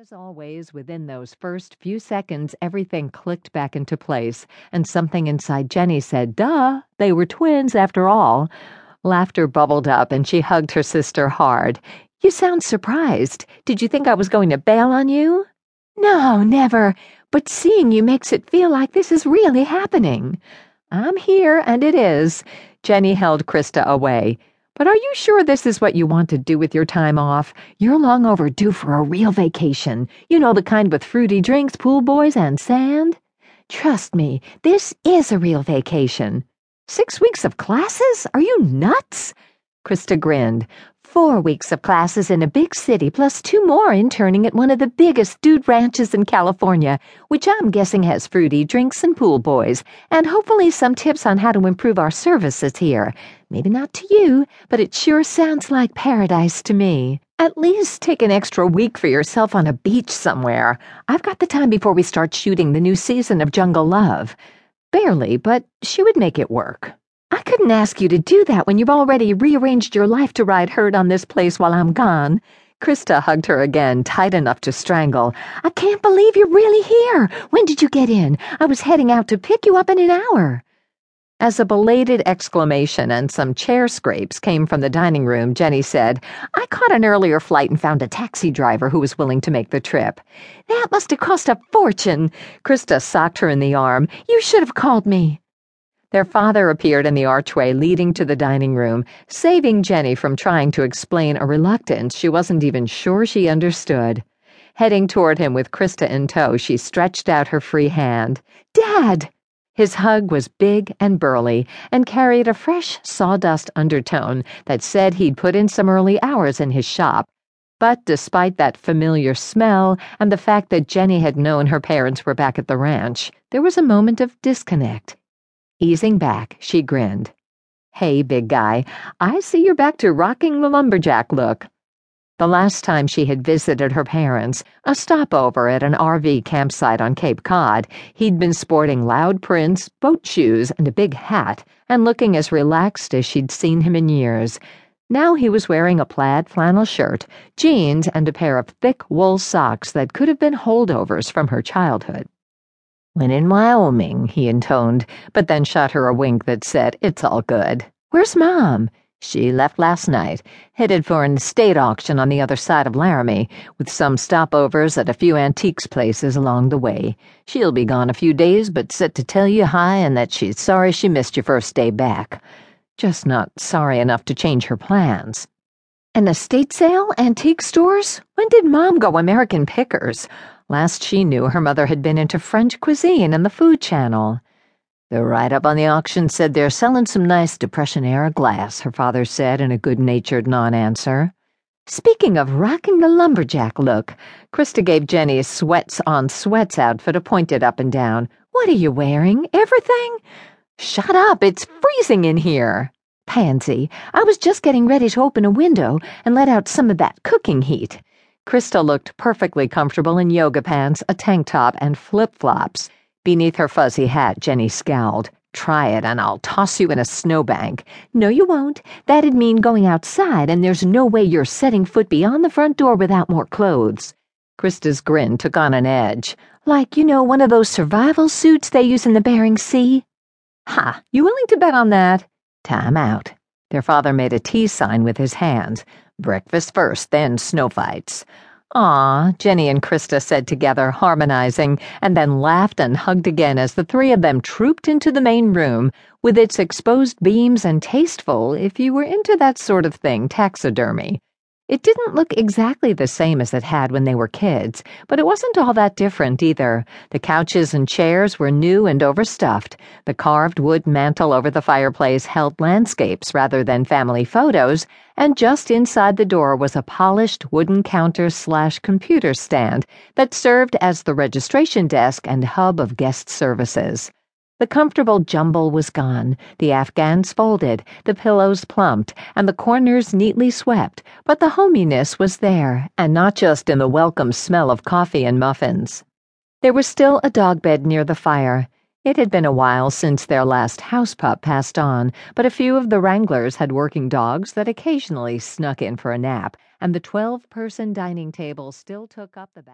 as always, within those first few seconds, everything clicked back into place, and something inside Jenny said, Duh, they were twins after all. Laughter bubbled up, and she hugged her sister hard. You sound surprised. Did you think I was going to bail on you? No, never. But seeing you makes it feel like this is really happening. I'm here, and it is. Jenny held Krista away. But are you sure this is what you want to do with your time off? You're long overdue for a real vacation. You know, the kind with fruity drinks, pool boys, and sand. Trust me, this is a real vacation. Six weeks of classes? Are you nuts? Krista grinned. Four weeks of classes in a big city, plus two more interning at one of the biggest dude ranches in California, which I'm guessing has fruity drinks and pool boys, and hopefully some tips on how to improve our services here. Maybe not to you, but it sure sounds like paradise to me. At least take an extra week for yourself on a beach somewhere. I've got the time before we start shooting the new season of Jungle Love. Barely, but she would make it work. Couldn't ask you to do that when you've already rearranged your life to ride herd on this place while I'm gone. Krista hugged her again, tight enough to strangle. I can't believe you're really here. When did you get in? I was heading out to pick you up in an hour. As a belated exclamation and some chair scrapes came from the dining room, Jenny said, I caught an earlier flight and found a taxi driver who was willing to make the trip. That must have cost a fortune. Krista socked her in the arm. You should have called me. Their father appeared in the archway leading to the dining room, saving Jenny from trying to explain a reluctance she wasn't even sure she understood. Heading toward him with Krista in tow, she stretched out her free hand. Dad! His hug was big and burly and carried a fresh sawdust undertone that said he'd put in some early hours in his shop. But despite that familiar smell and the fact that Jenny had known her parents were back at the ranch, there was a moment of disconnect. Easing back, she grinned. Hey, big guy, I see you're back to rocking the lumberjack look. The last time she had visited her parents, a stopover at an RV campsite on Cape Cod, he'd been sporting loud prints, boat shoes, and a big hat, and looking as relaxed as she'd seen him in years. Now he was wearing a plaid flannel shirt, jeans, and a pair of thick wool socks that could have been holdovers from her childhood. When in Wyoming, he intoned, but then shot her a wink that said, It's all good. Where's Mom? She left last night, headed for an estate auction on the other side of Laramie, with some stopovers at a few antiques places along the way. She'll be gone a few days, but set to tell you hi and that she's sorry she missed your first day back. Just not sorry enough to change her plans. An estate sale? Antique stores? When did Mom go American Pickers? Last she knew, her mother had been into French cuisine and the Food Channel. The write up on the auction said they're selling some nice Depression era glass, her father said in a good natured non answer. Speaking of rocking the lumberjack look, Krista gave Jenny a sweats on sweats outfit a pointed up and down. What are you wearing? Everything? Shut up, it's freezing in here. Pansy, I was just getting ready to open a window and let out some of that cooking heat. Krista looked perfectly comfortable in yoga pants, a tank top, and flip flops. Beneath her fuzzy hat, Jenny scowled. Try it, and I'll toss you in a snowbank. No, you won't. That'd mean going outside, and there's no way you're setting foot beyond the front door without more clothes. Krista's grin took on an edge. Like, you know, one of those survival suits they use in the Bering Sea? Ha, you willing to bet on that? Time out. Their father made a T sign with his hands. Breakfast first, then snow fights. Ah, Jenny and Krista said together, harmonizing, and then laughed and hugged again as the three of them trooped into the main room, with its exposed beams and tasteful, if you were into that sort of thing, taxidermy. It didn't look exactly the same as it had when they were kids, but it wasn't all that different either. The couches and chairs were new and overstuffed. The carved wood mantel over the fireplace held landscapes rather than family photos, and just inside the door was a polished wooden counter slash computer stand that served as the registration desk and hub of guest services. The comfortable jumble was gone, the afghans folded, the pillows plumped, and the corners neatly swept, but the hominess was there, and not just in the welcome smell of coffee and muffins. There was still a dog bed near the fire. It had been a while since their last house pup passed on, but a few of the Wranglers had working dogs that occasionally snuck in for a nap, and the twelve person dining table still took up the back.